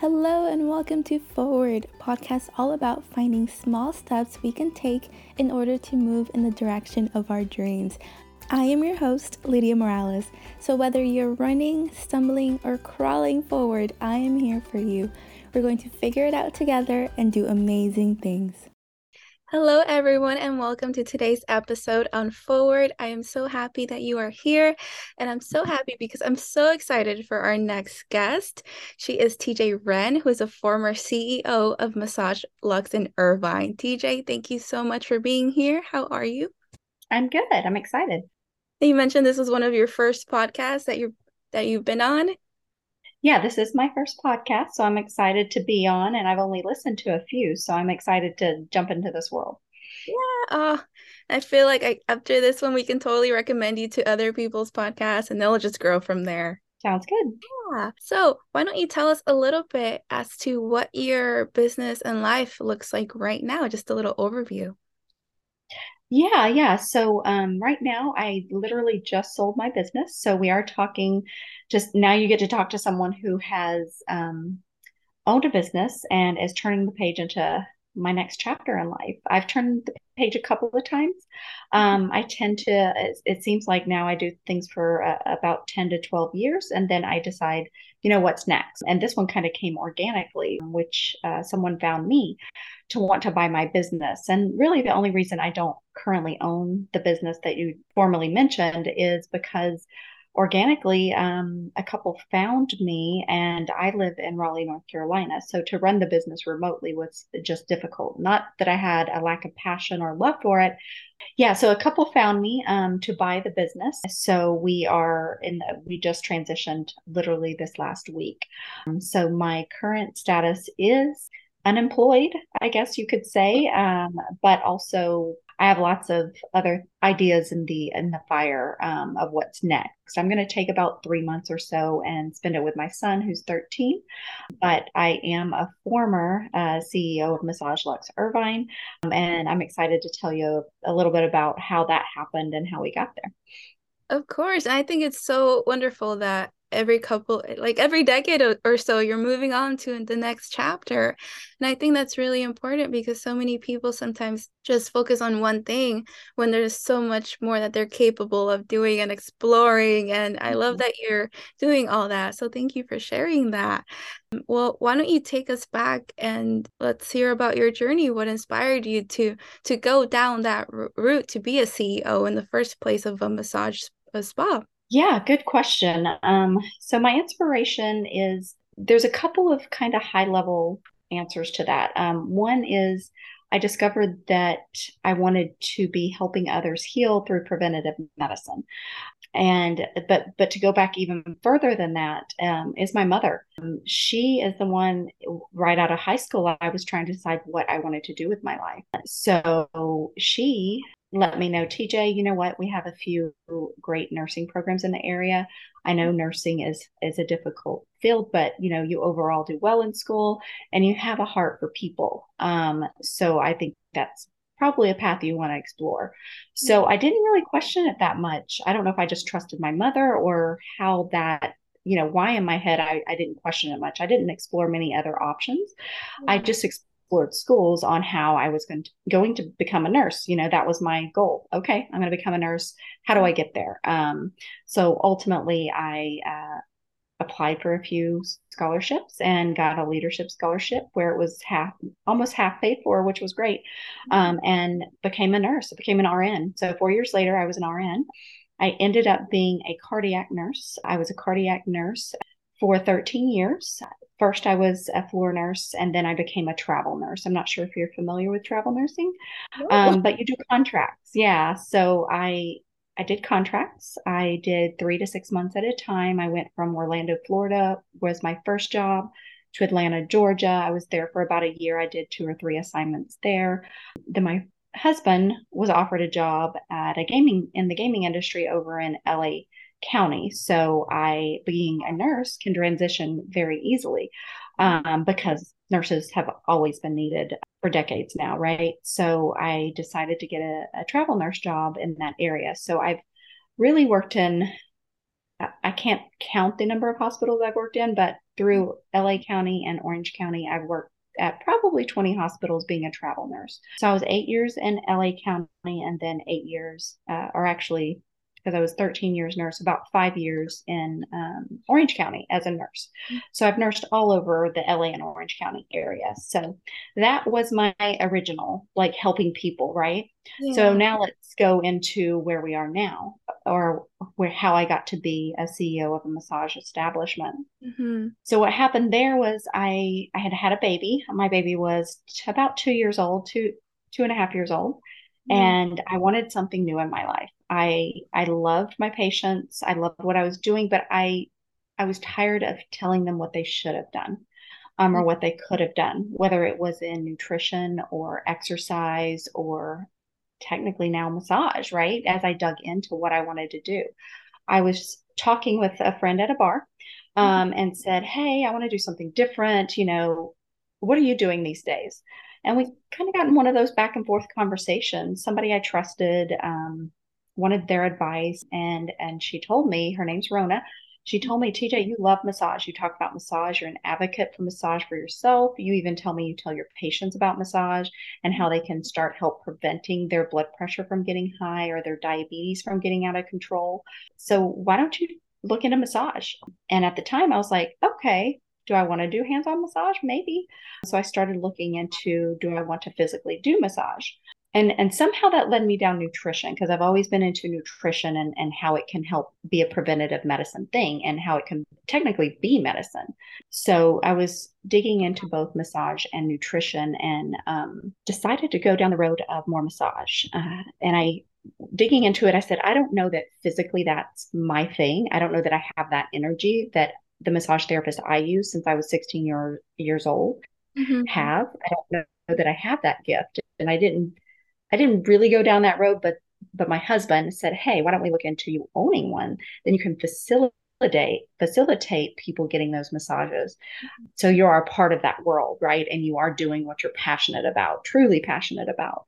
Hello and welcome to Forward, podcast all about finding small steps we can take in order to move in the direction of our dreams. I am your host, Lidia Morales. So whether you're running, stumbling, or crawling forward, I am here for you. We're going to figure it out together and do amazing things. Hello, everyone, and welcome to today's episode on Forward. I am so happy that you are here, and I'm so happy because I'm so excited for our next guest. She is TJ Wren, who is a former CEO of Massage Luxe in Irvine. TJ, thank you so much for being here. How are you? I'm good. I'm excited. You mentioned this was one of your first podcasts that you that you've been on yeah, this is my first podcast, so I'm excited to be on, and I've only listened to a few, so I'm excited to jump into this world. Yeah, uh, I feel like I, after this one, we can totally recommend you to other people's podcasts, and they'll just grow from there. Sounds good. Yeah. So, why don't you tell us a little bit as to what your business and life looks like right now? Just a little overview. Yeah, yeah. So um, right now, I literally just sold my business. So we are talking. Just now, you get to talk to someone who has um, owned a business and is turning the page into my next chapter in life. I've turned the page a couple of times. Um, I tend to, it, it, seems like now I do things for uh, about 10 to 12 years, and then I decide, you know, what's next. And this one kind of came organically, which uh, someone found me to want to buy my business. And really, the only reason I don't currently own the business that you formally mentioned is because organically, um, a couple found me, and I live in Raleigh, North Carolina. So to run the business remotely was just difficult. Not that I had a lack of passion or love for it. Yeah, so a couple found me um, to buy the business. So we are in the, we just transitioned literally this last week. Um, so my current status is unemployed, I guess you could say, um, but also I have lots of other ideas in the in the fire um, of what's next. I'm going to take about three months or so and spend it with my son, who's 13. But I am a former uh, CEO of Massage Luxe Irvine, um, and I'm excited to tell you a little bit about how that happened and how we got there. Of course, I think it's so wonderful that every couple like every decade or so you're moving on to the next chapter. And i think that's really important because so many people sometimes just focus on one thing when there's so much more that they're capable of doing and exploring. And i love mm-hmm. that you're doing all that. So thank you for sharing that. Well why don't you take us back and let's hear about your journey. What inspired you to to go down that route to be a ceo in the first place of a massage a spa yeah, good question. Um, so my inspiration is there's a couple of kind of high level answers to that. Um, one is I discovered that I wanted to be helping others heal through preventative medicine. And but but to go back even further than that um, is my mother. Um, she is the one right out of high school. I was trying to decide what I wanted to do with my life. So she let me know, TJ, you know what? We have a few great nursing programs in the area. I know nursing is is a difficult field, but you know, you overall do well in school and you have a heart for people. Um, so I think that's probably a path you want to explore. So I didn't really question it that much. I don't know if I just trusted my mother or how that you know why in my head I, I didn't question it much i didn't explore many other options i just explored schools on how I was going to, going to become a nurse. You know, that was my goal. Okay, I'm going to become a nurse. How do I get there? Um, so ultimately, I uh, applied for a few scholarships and got a leadership scholarship where it was half, almost half paid for, which was great, um, and became a nurse. I became an RN. So four years later, I was an RN. I ended up being a cardiac nurse. I was a cardiac nurse for 13 years. First, I was a floor nurse, and then I became a travel nurse. I'm not sure if you're familiar with travel nursing, um, but you do contracts. Yeah. So I I did contracts. I did three to six months at a time. I went from Orlando, Florida, was my first job, to Atlanta, Georgia. I was there for about a year. I did two or three assignments there. Then my husband was offered a job at a gaming in the gaming industry over in LA county. So I, being a nurse, can transition very easily um, because nurses have always been needed for decades now, right? So I decided to get a, a travel nurse job in that area. So I've really worked in I can't count the number of hospitals I've worked in, but through LA County and Orange County, I've worked at probably 20 hospitals being a travel nurse. So I was eight years in LA County and then eight years, uh, or actually because I was 13 years nurse, about five years in um, Orange County as a nurse. So I've nursed all over the LA and Orange County area. So that was my original, like helping people, right? Yeah. So now let's go into where we are now, or where how I got to be a CEO of a massage establishment. Mm-hmm. So what happened there was I I had had a baby. My baby was t- about two years old, two two and a half years old, mm-hmm. and I wanted something new in my life. I I loved my patients. I loved what I was doing, but I I was tired of telling them what they should have done. Um, or what they could have done, whether it was in nutrition or exercise or technically now massage, right? As I dug into what I wanted to do, I was talking with a friend at a bar mm-hmm. um, and said, Hey, I want to do something different. You know, what are you doing these days? And we kind of got in one of those back and forth conversations. Somebody I trusted um, wanted their advice, and and she told me her name's Rona. She told me, TJ, you love massage. You talk about massage. You're an advocate for massage for yourself. You even tell me you tell your patients about massage and how they can start help preventing their blood pressure from getting high or their diabetes from getting out of control. So why don't you look into massage? And at the time, I was like, okay, do I want to do hands on massage? Maybe. So I started looking into do I want to physically do massage? And and somehow that led me down nutrition because i've always been into nutrition and and how it can help be a preventative medicine thing and how it can technically be medicine. So i was digging into both massage and nutrition and um, decided to go down the road of more massage uh, and i digging into it i said i don't know that physically that's my thing. I don't know that i have that energy that the massage therapist i use since i was 16 year, years old mm-hmm. have. I don't know that i have that gift. And i didn't I didn't really go down that road, but but my husband said, "Hey, why don't we look into you owning one? Then you can facilitate facilitate people getting those massages. So you are a part of that world, right? And you are doing what you're passionate about, truly passionate about."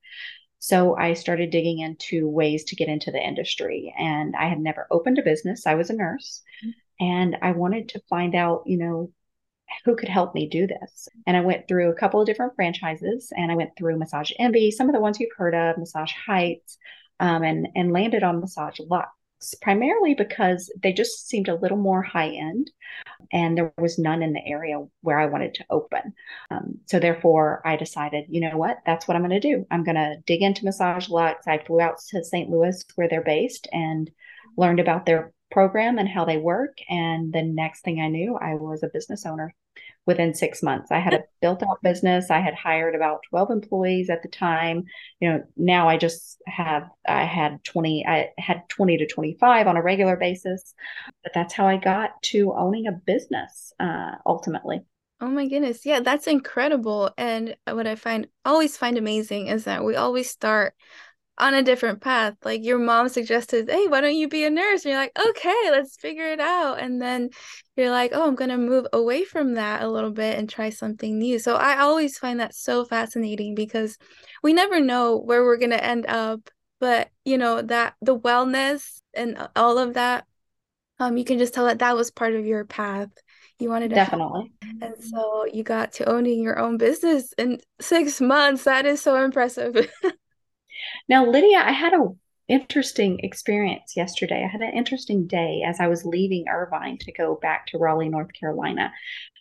So I started digging into ways to get into the industry, and I had never opened a business. I was a nurse, mm-hmm. and I wanted to find out, you know, who could help me do this? And I went through a couple of different franchises and I went through Massage Envy, some of the ones you've heard of, Massage Heights, um, and, and landed on Massage Luxe, primarily because they just seemed a little more high end and there was none in the area where I wanted to open. Um, so therefore, I decided, you know what, that's what I'm going to do. I'm going to dig into Massage Luxe. I flew out to St. Louis where they're based and learned about their program and how they work. And the next thing I knew, I was a business owner within six months. I had a built out business. I had hired about 12 employees at the time. You know, now I just have, I had 20, I had 20 to 25 on a regular basis. But that's how I got to owning a business uh, ultimately. Oh my goodness. Yeah, that's incredible. And what I find always find amazing is that we always start on a different path. Like your mom suggested, hey, why don't you be a nurse? And you're like, okay, let's figure it out. And then you're like, oh, I'm going to move away from that a little bit and try something new. So I always find that so fascinating because we never know where we're going to end up. But, you know, that the wellness and all of that, um, you can just tell that that was part of your path. You wanted to definitely. And so you got to owning your own business in six months. That is so impressive. Now, Lidia, I had a interesting experience yesterday. I had an interesting day as I was leaving Irvine to go back to Raleigh, North Carolina.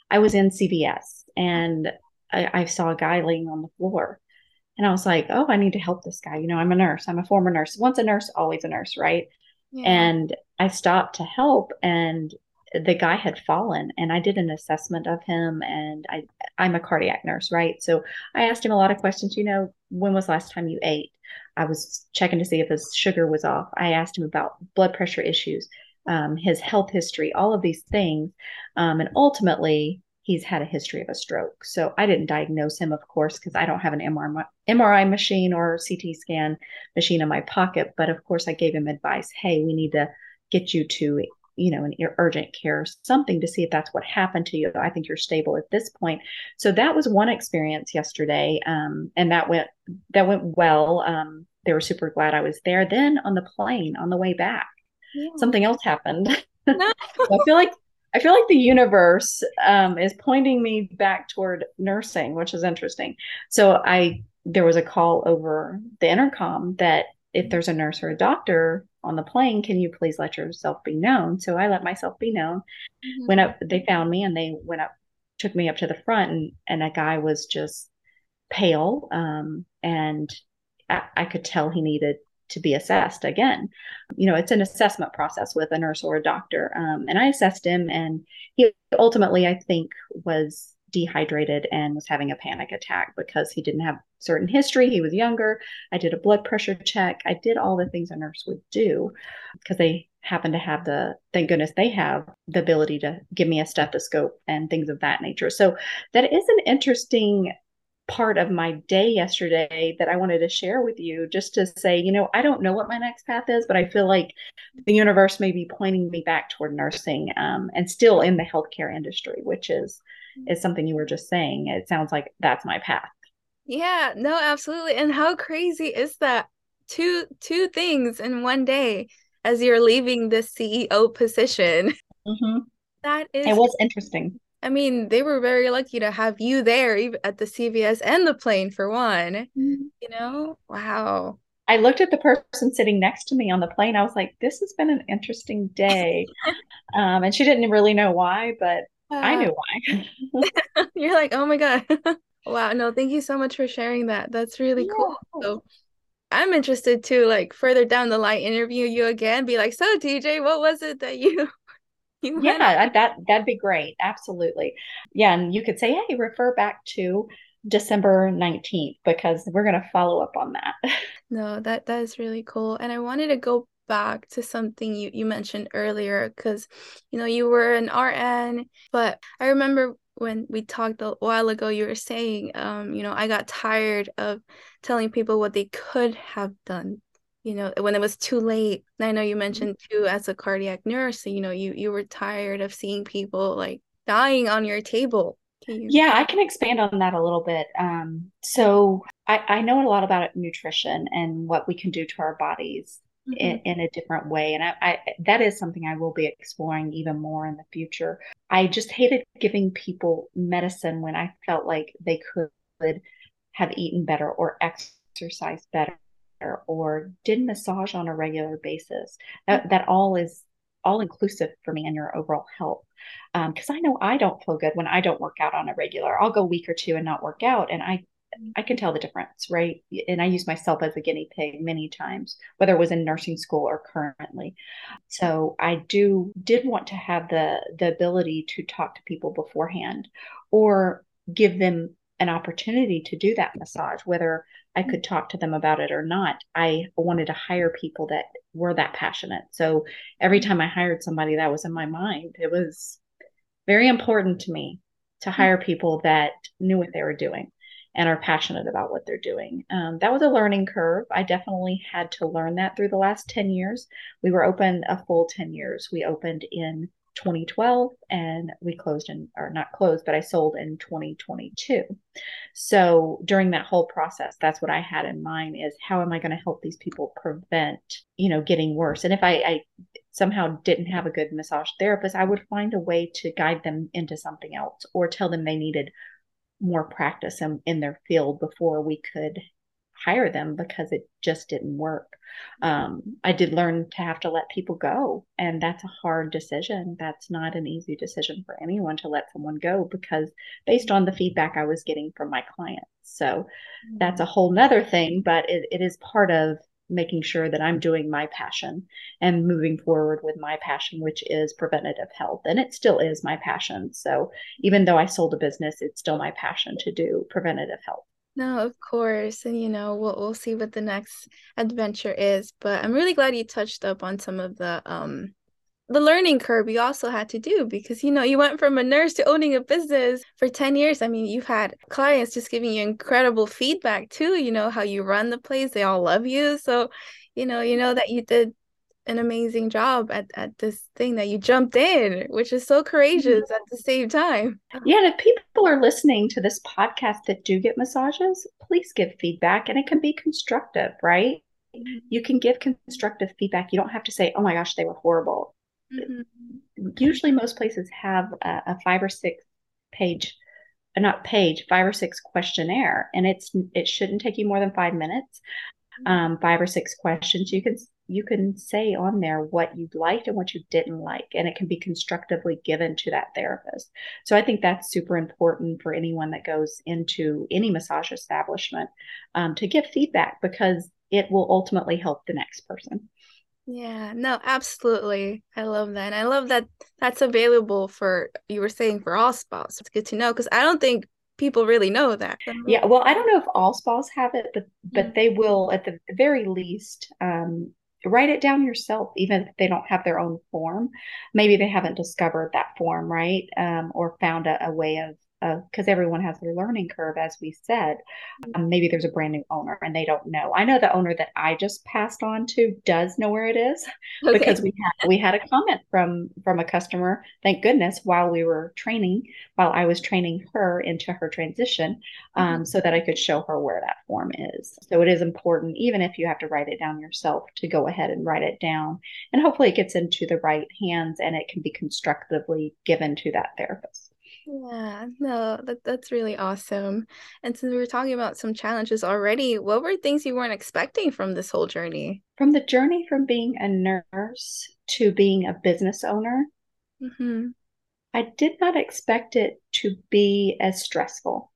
I was in CVS and I, I, saw a guy laying on the floor. And I was like, oh, I need to help this guy. You know, I'm a nurse, I'm a former nurse. Once a nurse, always a nurse, right? Yeah. And I stopped to help and the guy had fallen and I did an assessment of him and I I'm a cardiac nurse, right? So I asked him a lot of questions, you know, when was last time you ate? I was checking to see if his sugar was off. I asked him about blood pressure issues, um, his health history, all of these things. Um, and ultimately, he's had a history of a stroke. So I didn't diagnose him, of course, because I don't have an MRI, MRI machine or CT scan machine in my pocket. But of course, I gave him advice hey, we need to get you to you know, an urgent care, something to see if that's what happened to you. I think you're stable at this point. So that was one experience yesterday, um, and that went that went well. Um, they were super glad I was there. Then on the plane on the way back, yeah. something else happened. No. I feel like I feel like the universe um, is pointing me back toward nursing, which is interesting. So I there was a call over the intercom that if there's a nurse or a doctor on the plane, can you please let yourself be known? So I let myself be known. Mm-hmm. Went up, they found me and they went up, took me up to the front, and and a guy was just pale, um, and I, I could tell he needed to be assessed again. You know, it's an assessment process with a nurse or a doctor. Um, and I assessed him, and he ultimately, I think, was dehydrated and was having a panic attack because he didn't have certain history. He was younger. I did a blood pressure check. I did all the things a nurse would do because they happen to have the thank goodness they have the ability to give me a stethoscope and things of that nature. So that is an interesting part of my day yesterday that I wanted to share with you just to say, you know, I don't know what my next path is, but I feel like the universe may be pointing me back toward nursing um, and still in the healthcare industry, which is is something you were just saying. It sounds like that's my path. Yeah, no, absolutely. And how crazy is that? Two two things in one day as you're leaving the CEO position. Mm-hmm. That is it was interesting. I mean, they were very lucky to have you there at the CVS and the plane for one. Mm-hmm. You know, wow. I looked at the person sitting next to me on the plane. I was like, "This has been an interesting day," um, and she didn't really know why, but I knew why. you're like, "Oh my god." wow, no, thank you so much for sharing that. That's really yeah. cool. So I'm interested to like further down the line interview you again, be like, so TJ, what was it that you you yeah, that that'd be great. Absolutely. Yeah, and you could say, hey, refer back to December 19th because we're going to follow up on that. no, that that is really cool. And I wanted to go back to something you you mentioned earlier cuz you know, you were an RN, but I remember when we talked a while ago you were saying um you know, I got tired of telling people what they could have done you know when it was too late. And i know you mm-hmm. mentioned too as a cardiac nurse you know you you were tired of seeing people like dying on your table. You- yeah i can expand on that a little bit. Um, so I, I know a lot about nutrition and what we can do to our bodies mm-hmm. in, in, a different way and I, I that is something i will be exploring even more in the future i just hated giving people medicine when i felt like they could have eaten better or exercised better or did massage on a regular basis. That, that all is all inclusive for me and your overall health. Because um, I know I don't feel good when I don't work out on a regular. I'll go a week or two and not work out, and I I can tell the difference, right? And I use myself as a guinea pig many times, whether it was in nursing school or currently. So I do did want to have the the ability to talk to people beforehand, or give them an opportunity to do that massage, whether I could talk to them about it or not. I wanted to hire people that were that passionate. So every time I hired somebody, that was in my mind. It was very important to me to hire people that knew what they were doing and are passionate about what they're doing. Um, that was a learning curve. I definitely had to learn that through the last 10 years. We were open a full 10 years. We opened in 2012 and we closed in or not closed but i sold in 2022 so during that whole process that's what i had in mind is how am i going to help these people prevent you know getting worse and if I, I somehow didn't have a good massage therapist i would find a way to guide them into something else or tell them they needed more practice in, in their field before we could hire them because it just didn't work. Um, I did learn to have to let people go, and that's a hard decision. That's not an easy decision for anyone to let someone go because based on the feedback I was getting from my clients. So that's a whole nother thing, but it, it is part of making sure that I'm doing my passion and moving forward with my passion, which is preventative health. And it still is my passion. So even though I sold a business, it's still my passion to do preventative health. No, of course. And you know, we'll we'll see what the next adventure is. But I'm really glad you touched up on some of the um the learning curve you also had to do because you know you went from a nurse to owning a business for 10 years i mean you've had clients just giving you incredible feedback too you know how you run the place they all love you so you know you know that you did an amazing job at, at this thing that you jumped in, which is so courageous mm-hmm. at the same time. Yeah, and if people are listening to this podcast that do get massages, please give feedback and it can be constructive, right? Mm-hmm. You can give constructive feedback. You don't have to say, oh my gosh, they were horrible. Mm-hmm. usually most places have a, a five or six page not page five or six questionnaire and it's it shouldn't take you more than five minutes. Um, five or six questions you can you can say on there what you liked and what you didn't like and it can be constructively given to that therapist. So i think that's super important for anyone that goes into any massage establishment um, to give feedback because it will ultimately help the next person yeah, no, absolutely. I love that. And I love that that's available for, you were saying, for all spas. It's good to know because I don't think people really know that. Yeah, well, I don't know if all spas have it, but but mm-hmm. they will at the very least um, write it down yourself, even if they don't have their own form. Maybe they haven't discovered that form, right? Um, or found a, a way of because uh, everyone has their learning curve, as we said. Um, maybe there's a brand new owner and they don't know. I know the owner that I just passed on to does know where it is okay. because we had we had a comment from from a customer. Thank goodness while we were training, while I was training her into her transition, um, mm-hmm. so that I could show her where that form is. So it is important, even if you have to write it down yourself, to go ahead and write it down, and hopefully it gets into the right hands and it can be constructively given to that therapist. Yeah, no, that that's really awesome. And since we were talking about some challenges already, what were things you weren't expecting from this whole journey? From the journey from being a nurse to being a business owner, mm-hmm. I did not expect it to be as stressful.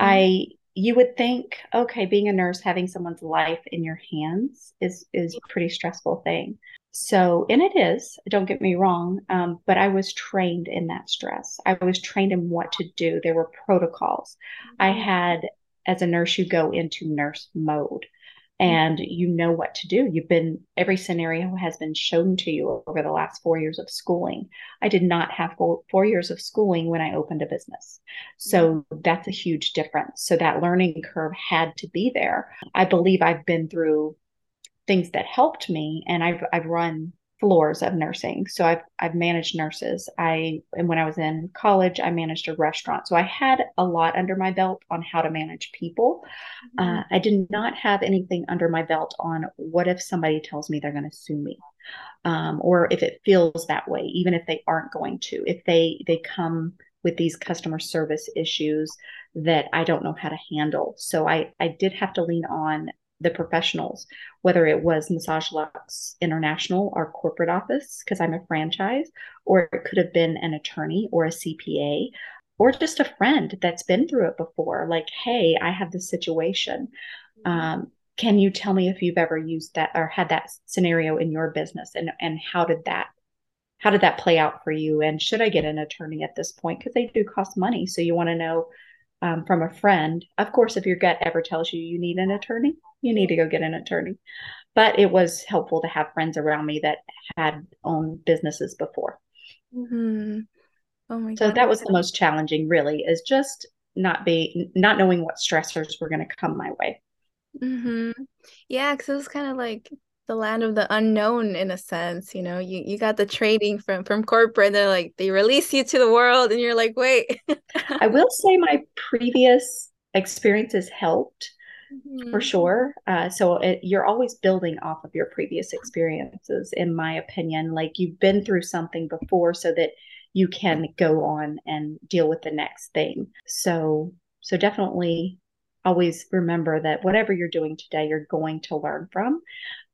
Mm-hmm. I you would think, okay, being a nurse, having someone's life in your hands is is a pretty stressful thing. So, and it is, don't get me wrong, um, but I was trained in that stress. I was trained in what to do. There were protocols. Mm-hmm. I had, as a nurse, you go into nurse mode Mm-hmm. and you know what to do. You've been, every scenario has been shown to you over the last four years of schooling. I did not have four, four years of schooling when I opened a business. Mm-hmm. So that's a huge difference. So that learning curve had to be there. I believe I've been through things that helped me and I've I've run floors of nursing. So I've I've managed nurses. I and when I was in college, I managed a restaurant. So I had a lot under my belt on how to manage people. Mm-hmm. Uh, I did not have anything under my belt on what if somebody tells me they're going to sue me, um, or if it feels that way, even if they aren't going to. If they they come with these customer service issues that I don't know how to handle. So I I did have to lean on the professionals, whether it was Massage Luxe International, our corporate office, because I'm a franchise, or it could have been an attorney or a CPA, or just a friend that's been through it before. Like, hey, I have this situation. Mm-hmm. Um, can you tell me if you've ever used that or had that scenario in your business, and and how did that how did that play out for you? And should I get an attorney at this point because they do cost money? So you want to know um, from a friend. Of course, if your gut ever tells you you need an attorney, you need to go get an attorney. But it was helpful to have friends around me that had owned businesses before. Mm-hmm. Oh my so God. that was the most challenging, really, is just not be not knowing what stressors were going to come my way. Mm-hmm. Yeah, because it was kind of like the land of the unknown in a sense you know you you got the trading from from corporate they're like they release you to the world and you're like wait i will say my previous experiences helped mm-hmm. for sure uh, so it, you're always building off of your previous experiences in my opinion like you've been through something before so that you can go on and deal with the next thing so so definitely always remember that whatever you're doing today, you're going to learn from.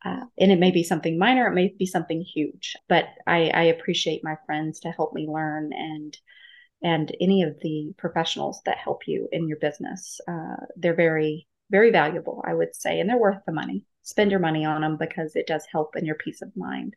Uh, and it may be something minor, it may be something huge, but I, I appreciate my friends to help me learn and and any of the professionals that help you in your business. Uh, they're very very valuable, I would say, and they're worth the money. Spend your money on them because it does help in your peace of mind.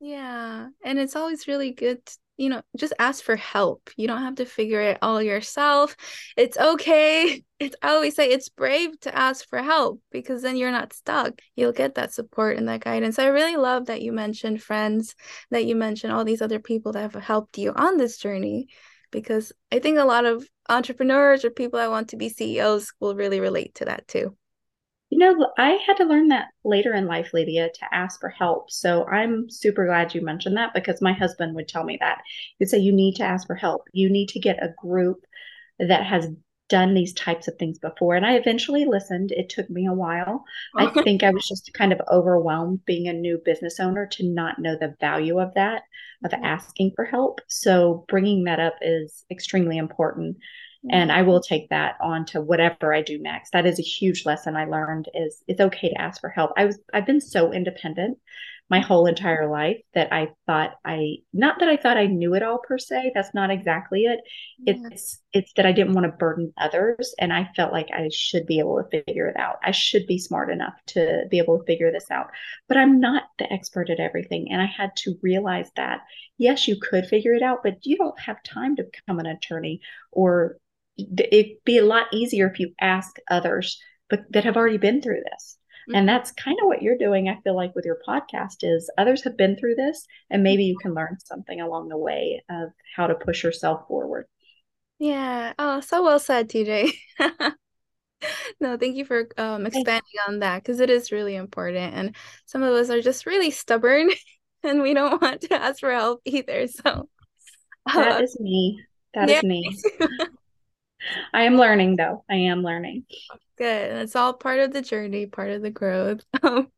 Yeah, and it's always really good you know, just ask for help. You don't have to figure it all yourself. It's okay. It's I always say it's brave to ask for help because then you're not stuck. You'll get that support and that guidance. I really love that you mentioned friends, that you mentioned all these other people that have helped you on this journey because I think a lot of entrepreneurs or people that want to be CEOs will really relate to that too. You know, I had to learn that later in life, Lidia, to ask for help. So I'm super glad you mentioned that because my husband would tell me that. He'd say, You need to ask for help. You need to get a group that has done these types of things before. And I eventually listened. It took me a while. I think I was just kind of overwhelmed being a new business owner to not know the value of that, of mm-hmm. asking for help. So bringing that up is extremely important. And mm-hmm. I will take that on to whatever I do next. That is a huge lesson I learned is it's okay to ask for help. I was I've been so independent my whole entire life that I thought I not that I thought I knew it all per se. That's not exactly it. Mm-hmm. It's it's that I didn't want to burden others and I felt like I should be able to figure it out. I should be smart enough to be able to figure this out. But I'm not the expert at everything and I had to realize that yes, you could figure it out, but you don't have time to become an attorney or it'd be a lot easier if you ask others but that have already been through this and mm-hmm. that's kind of what you're doing, I feel like, with your podcast is others have been through this and maybe you can learn something along the way of how to push yourself forward. Yeah. Oh, so well said, TJ. no, thank you for um, expanding on that because it is really important. And some of us are just really stubborn and we don't want to ask for help either. So that uh, is me. That yeah. is me. I am learning though. I am learning. Good. It's all part of the journey, part of the growth. Um,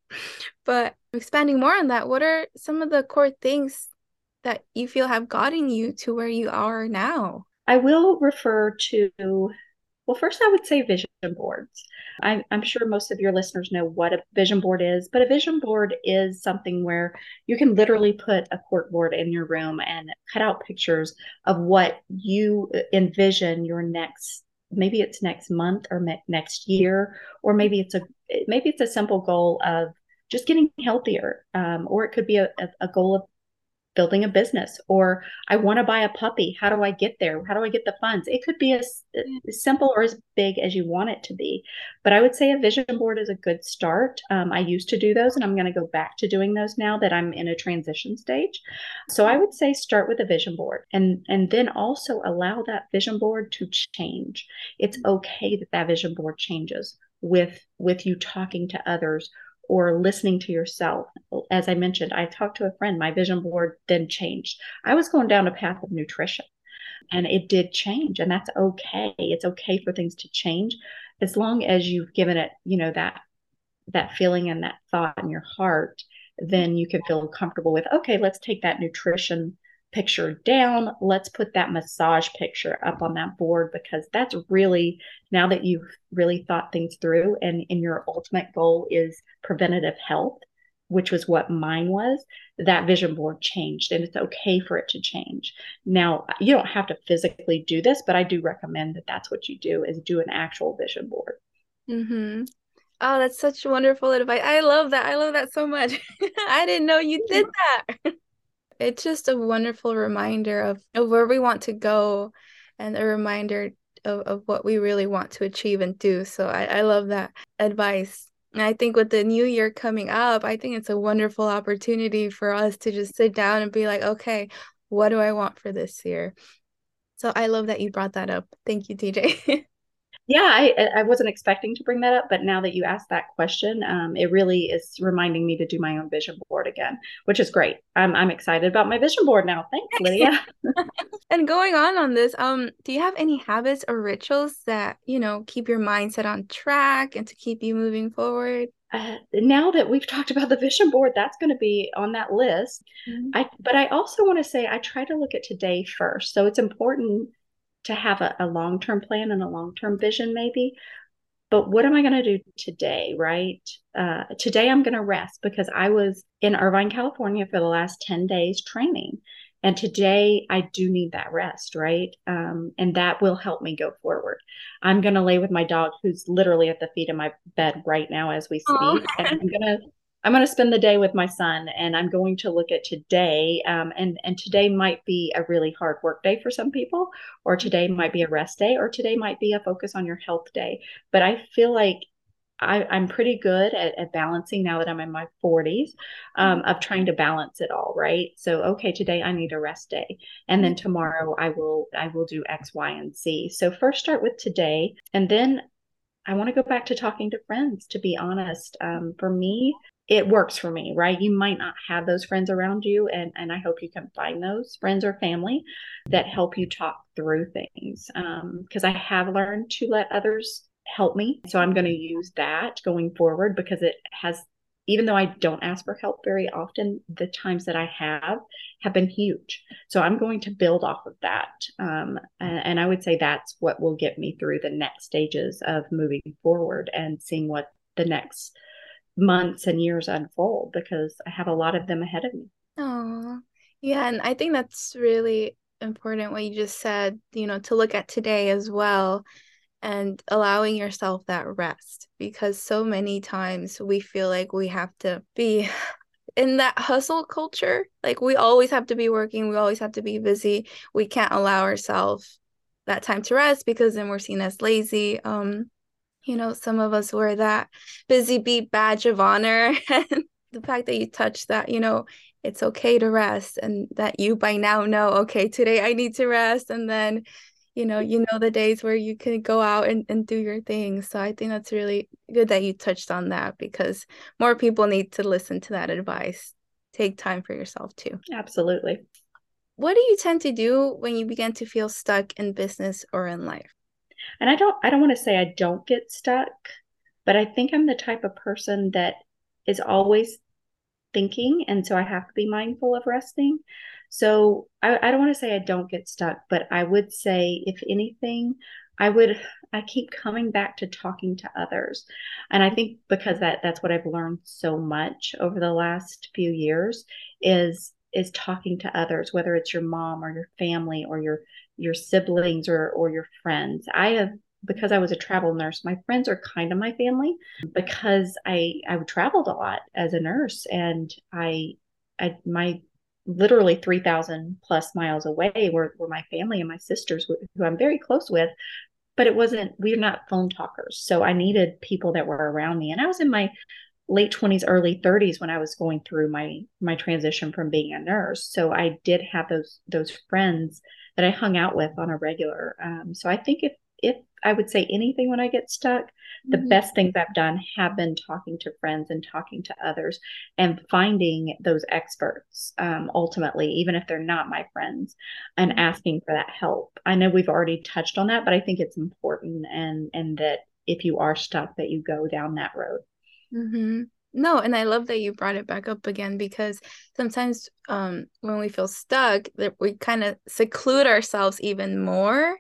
but expanding more on that, what are some of the core things that you feel have gotten you to where you are now? I will refer to, well, first I would say vision boards. I, am sure most of your listeners know what a vision board is, but a vision board is something where you can literally put a cork board in your room and cut out pictures of what you envision your next maybe it's next month or next year or maybe it's a maybe it's a simple goal of just getting healthier um, or it could be a, a goal of building a business or I want to buy a puppy. How do I get there? How do I get the funds? It could be as, as, simple or as big as you want it to be. But I would say a vision board is a good start. Um, I used to do those and I'm going to go back to doing those now that I'm in a transition stage. So I would say start with a vision board and, and then also allow that vision board to change. It's okay that that vision board changes with with you talking to others or listening to yourself. As I mentioned, I talked to a friend, my vision board then changed. I was going down a path of nutrition and it did change, and that's okay. It's okay for things to change as long as you've given it, you know, that that feeling and that thought in your heart, then you can feel comfortable with, okay, let's take that nutrition picture down. Let's put that massage picture up on that board because that's really now that you've really thought things through and, and your ultimate goal is preventative health, which was what mine was, that vision board changed and it's okay for it to change. Now, you don't have to physically do this, but I do recommend that that's what you do is do an actual vision board. Mm-hmm. Oh, that's such wonderful advice. I love that. I love that so much. I didn't know you did that. it's just a wonderful reminder of, of where we want to go and a reminder of, of what we really want to achieve and do. So I, I love that advice. And I think with the new year coming up, I think it's a wonderful opportunity for us to just sit down and be like, okay, what do I want for this year? So I love that you brought that up. Thank you, TJ. Yeah, I, I wasn't expecting to bring that up, but now that you asked that question, um, it really is reminding me to do my own vision board again, which is great. I'm, I'm excited about my vision board now. Thanks, Lidia. and going on on this, um, do you have any habits or rituals that you know keep your mindset on track and to keep you moving forward? Uh, now that we've talked about the vision board, that's going to be on that list. Mm-hmm. I, but I also want to say I try to look at today first. So it's important to have a, a long term plan and a long term vision, maybe. But what am I going to do today, right? Uh, today, I'm going to rest because I was in Irvine, California for the last 10 days training. And today, I do need that rest, right? Um, and that will help me go forward. I'm going to lay with my dog, who's literally at the feet of my bed right now as we speak. and I'm going to I'm going to spend the day with my son and I'm going to look at today. Um, and, and today might be a really hard work day for some people, or today might be a rest day, or today might be a focus on your health day. But I feel like I, am pretty good at, at, balancing now that I'm in my 40s um, of trying to balance it all, right? So, okay, today I need a rest day, and then tomorrow I will I will do X, Y, and Z. So first start with today, and then I want to go back to talking to friends. To be honest, um, for me, it works for me, right? You might not have those friends around you, and and I hope you can find those friends or family that help you talk through things. Because um, I have learned to let others help me, so I'm going to use that going forward because it has. Even though I don't ask for help very often, the times that I have have been huge. So I'm going to build off of that, um, and, and I would say that's what will get me through the next stages of moving forward and seeing what the next months and years unfold because I have a lot of them ahead of me. Oh, yeah. And I think that's really important what you just said, you know, to look at today as well and allowing yourself that rest because so many times we feel like we have to be in that hustle culture. Like we always have to be working, we always have to be busy. We can't allow ourselves that time to rest because then we're seen as lazy. Um you know, some of us wear that busy bee badge of honor. and the fact that you touch that, you know, it's okay to rest and that you by now know, okay, today I need to rest. And then, you know, you know the days where you can go out and, and do your things. So I think that's really good that you touched on that because more people need to listen to that advice. Take time for yourself too. Absolutely. What do you tend to do when you begin to feel stuck in business or in life? And I don't I don't want to say I don't get stuck, but I think I'm the type of person that is always thinking and so I have to be mindful of resting. So I, I don't want to say I don't get stuck, but I would say if anything, I would I keep coming back to talking to others. And I think because that that's what I've learned so much over the last few years is is talking to others, whether it's your mom or your family or your your siblings or or your friends. I have because I was a travel nurse, my friends are kind of my family because I I traveled a lot as a nurse and I I my literally 3000 plus miles away were, were my family and my sisters who I'm very close with but it wasn't we're not phone talkers. So I needed people that were around me. And I was in my late 20s early 30s when i was going through my my transition from being a nurse. So i did have those those friends that i hung out with on a regular um, so i think if if i would say anything when i get stuck the mm-hmm. best things i've done have been talking to friends and talking to others and finding those experts um, ultimately even if they're not my friends and mm-hmm. asking for that help i know we've already touched on that but i think it's important and and that if you are stuck that you go down that road Mm-hmm. No, and I love that you brought it back up again because sometimes um, when we feel stuck, that we kind of seclude ourselves even more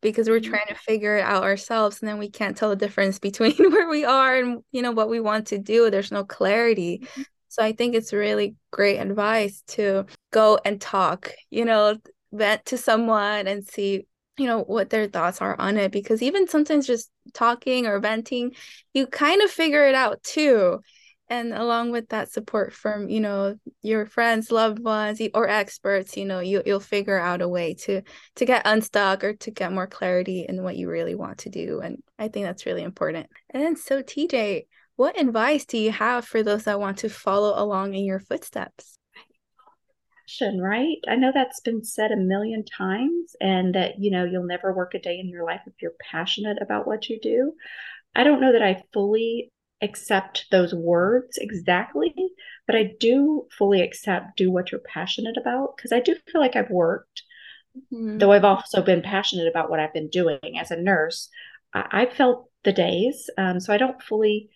because we're mm-hmm. trying to figure it out ourselves, and then we can't tell the difference between where we are and you know what we want to do. There's no clarity. Mm-hmm. So I think it's really great advice to go and talk, you know, vent to someone and see you know what their thoughts are on it because even sometimes just talking or venting you kind of figure it out too and along with that support from you know your friends loved ones or experts you know you, you'll figure out a way to to get unstuck or to get more clarity in what you really want to do and i think that's really important and then so tj what advice do you have for those that want to follow along in your footsteps passion, right? I know that's been said a million times, and that, you know, you'll never work a day in your life if you're passionate about what you do. I don't know that I fully accept those words exactly, but I do fully accept do what you're passionate about because I do feel like I've worked, mm-hmm. though I've also been passionate about what I've been doing as a nurse. I, I felt the days, um, so I don't fully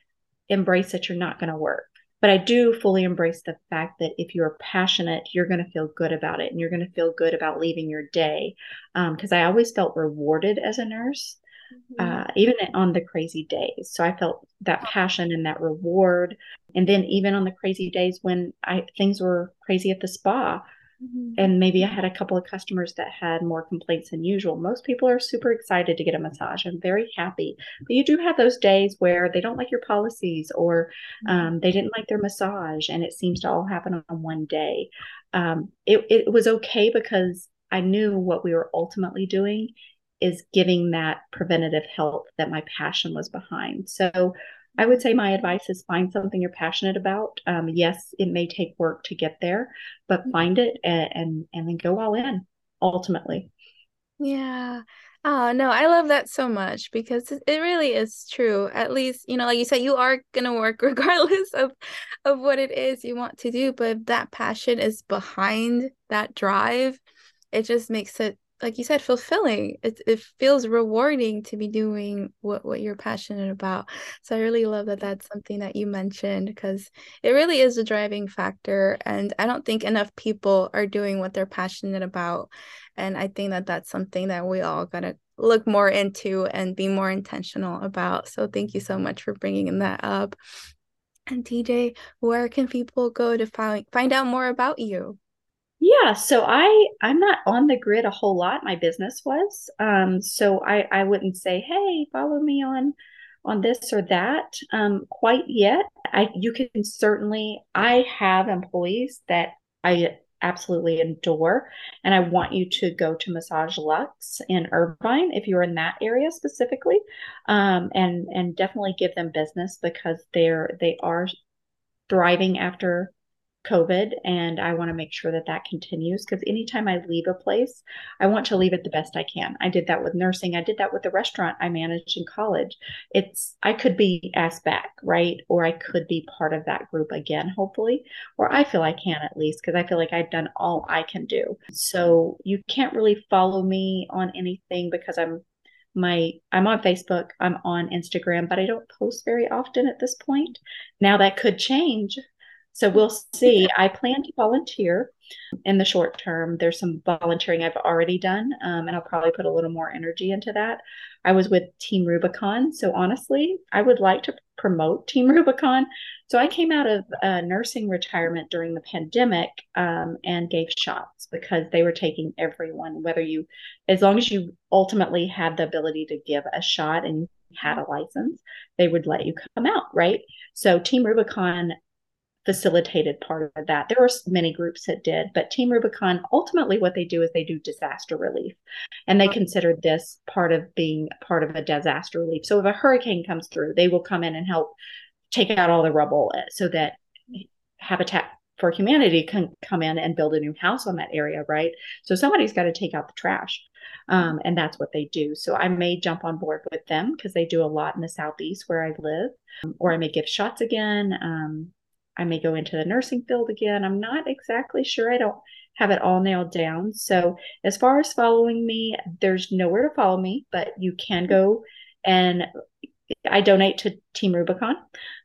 embrace that you're not going to work but I do fully embrace the fact that if you're passionate, you're going to feel good about it and you're going to feel good about leaving your day. Because um, I always felt rewarded as a nurse. Uh, even on the crazy days. So I felt that passion and that reward. And then even on the crazy days when I things were crazy at the spa, Mm-hmm. And maybe I had a couple of customers that had more complaints than usual. Most people are super excited to get a massage. I'm very happy. But you do have those days where they don't like your policies or mm-hmm. um, they didn't like their massage, and it seems to all happen on one day. Um, it, it was okay because I knew what we were ultimately doing is giving that preventative health that my passion was behind. So I would say my advice is find something you're passionate about. Um, yes, it may take work to get there, but mm-hmm. find it and, and and then go all in ultimately. Yeah. Oh, no, I love that so much because it really is true. At least, you know, like you said, you are going to work regardless of of what it is you want to do, but if that passion is behind that drive, it just makes it like you said fulfilling. It it feels rewarding to be doing what what you're passionate about. So I really love that that's something that you mentioned because it really is a driving factor and I don't think enough people are doing what they're passionate about and I think that that's something that we all got to look more into and be more intentional about. So thank you so much for bringing that up. And TJ, where can people go to find find out more about you? Yeah, so I I'm not on the grid a whole lot. My business was, um, so I I wouldn't say, hey, follow me on on this or that um, quite yet. I you can certainly I have employees that I absolutely adore. And I want you to go to Massage Luxe in Irvine if you're in that area specifically, um, and and definitely give them business because they're they are thriving after COVID, and I want to make sure that that continues because anytime I leave a place, I want to leave it the best I can. I did that with nursing. I did that with the restaurant I managed in college. It's I could be asked back, right? Or I could be part of that group again, hopefully, or I feel I can at least because I feel like I've done all I can do. So you can't really follow me on anything because I'm my I'm on Facebook, I'm on Instagram, but I don't post very often at this point. Now that could change so we'll see. I plan to volunteer in the short term. There's some volunteering I've already done, um, and I'll probably put a little more energy into that. I was with Team Rubicon. So honestly, I would like to promote Team Rubicon. So I came out of uh, nursing retirement during the pandemic um, and gave shots because they were taking everyone, whether you, as long as you ultimately had the ability to give a shot and you had a license, they would let you come out, right? So Team Rubicon facilitated part of that. There were many groups that did, but Team Rubicon ultimately what they do is they do disaster relief. And they consider this part of being part of a disaster relief. So if a hurricane comes through, they will come in and help take out all the rubble eh, so that Habitat for Humanity can come in and build a new house on that area, right? So somebody's got to take out the trash. Um, and that's what they do. So I may jump on board with them because they do a lot in the southeast where I live, um, or I may give shots again. Um, I may go into the nursing field again. I'm not exactly sure. I don't have it all nailed down. So, as far as following me, there's nowhere to follow me, but you can go and I donate to Team Rubicon,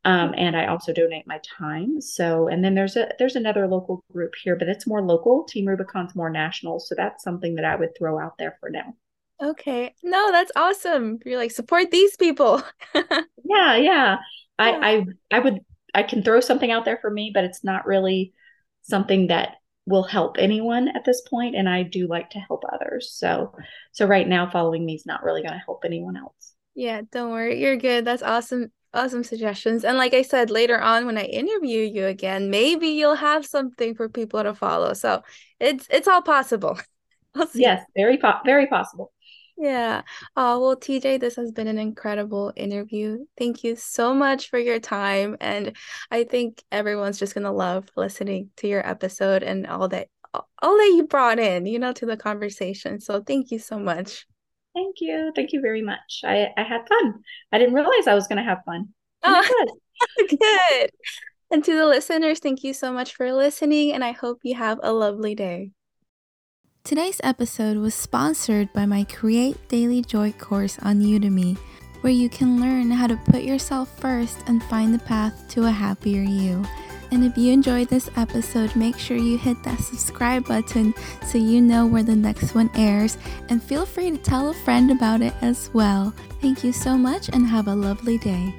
um, and I also donate my time. So, and then there's a there's another local group here, but it's more local. Team Rubicon's more national, so that's something that I would throw out there for now. Okay, no, that's awesome. You're like support these people. yeah, yeah. I, I I would I can throw something out there for me, but it's not really something that will help anyone at this point and I do like to help others. So so right now following me is not really going to help anyone else. Yeah, don't worry. You're good. That's awesome awesome suggestions. And like I said later on when I interview you again, maybe you'll have something for people to follow. So it's it's all possible. yes, very po- very possible. Yeah. Oh, well, TJ, this has been an incredible interview. Thank you so much for your time. And I think everyone's just going to love listening to your episode and all that all that you brought in, you know, to the conversation. So thank you so much. Thank you. Thank you very much. I, I had fun. I didn't realize I was going to have fun. Oh, good. And to the listeners, thank you so much for listening. And I hope you have a lovely day. Today's episode was sponsored by my Create Daily Joy course on Udemy, where you can learn how to put yourself first and find the path to a happier you. And if you enjoyed this episode, make sure you hit that subscribe button so you know where the next one airs, and feel free to tell a friend about it as well. Thank you so much and have a lovely day.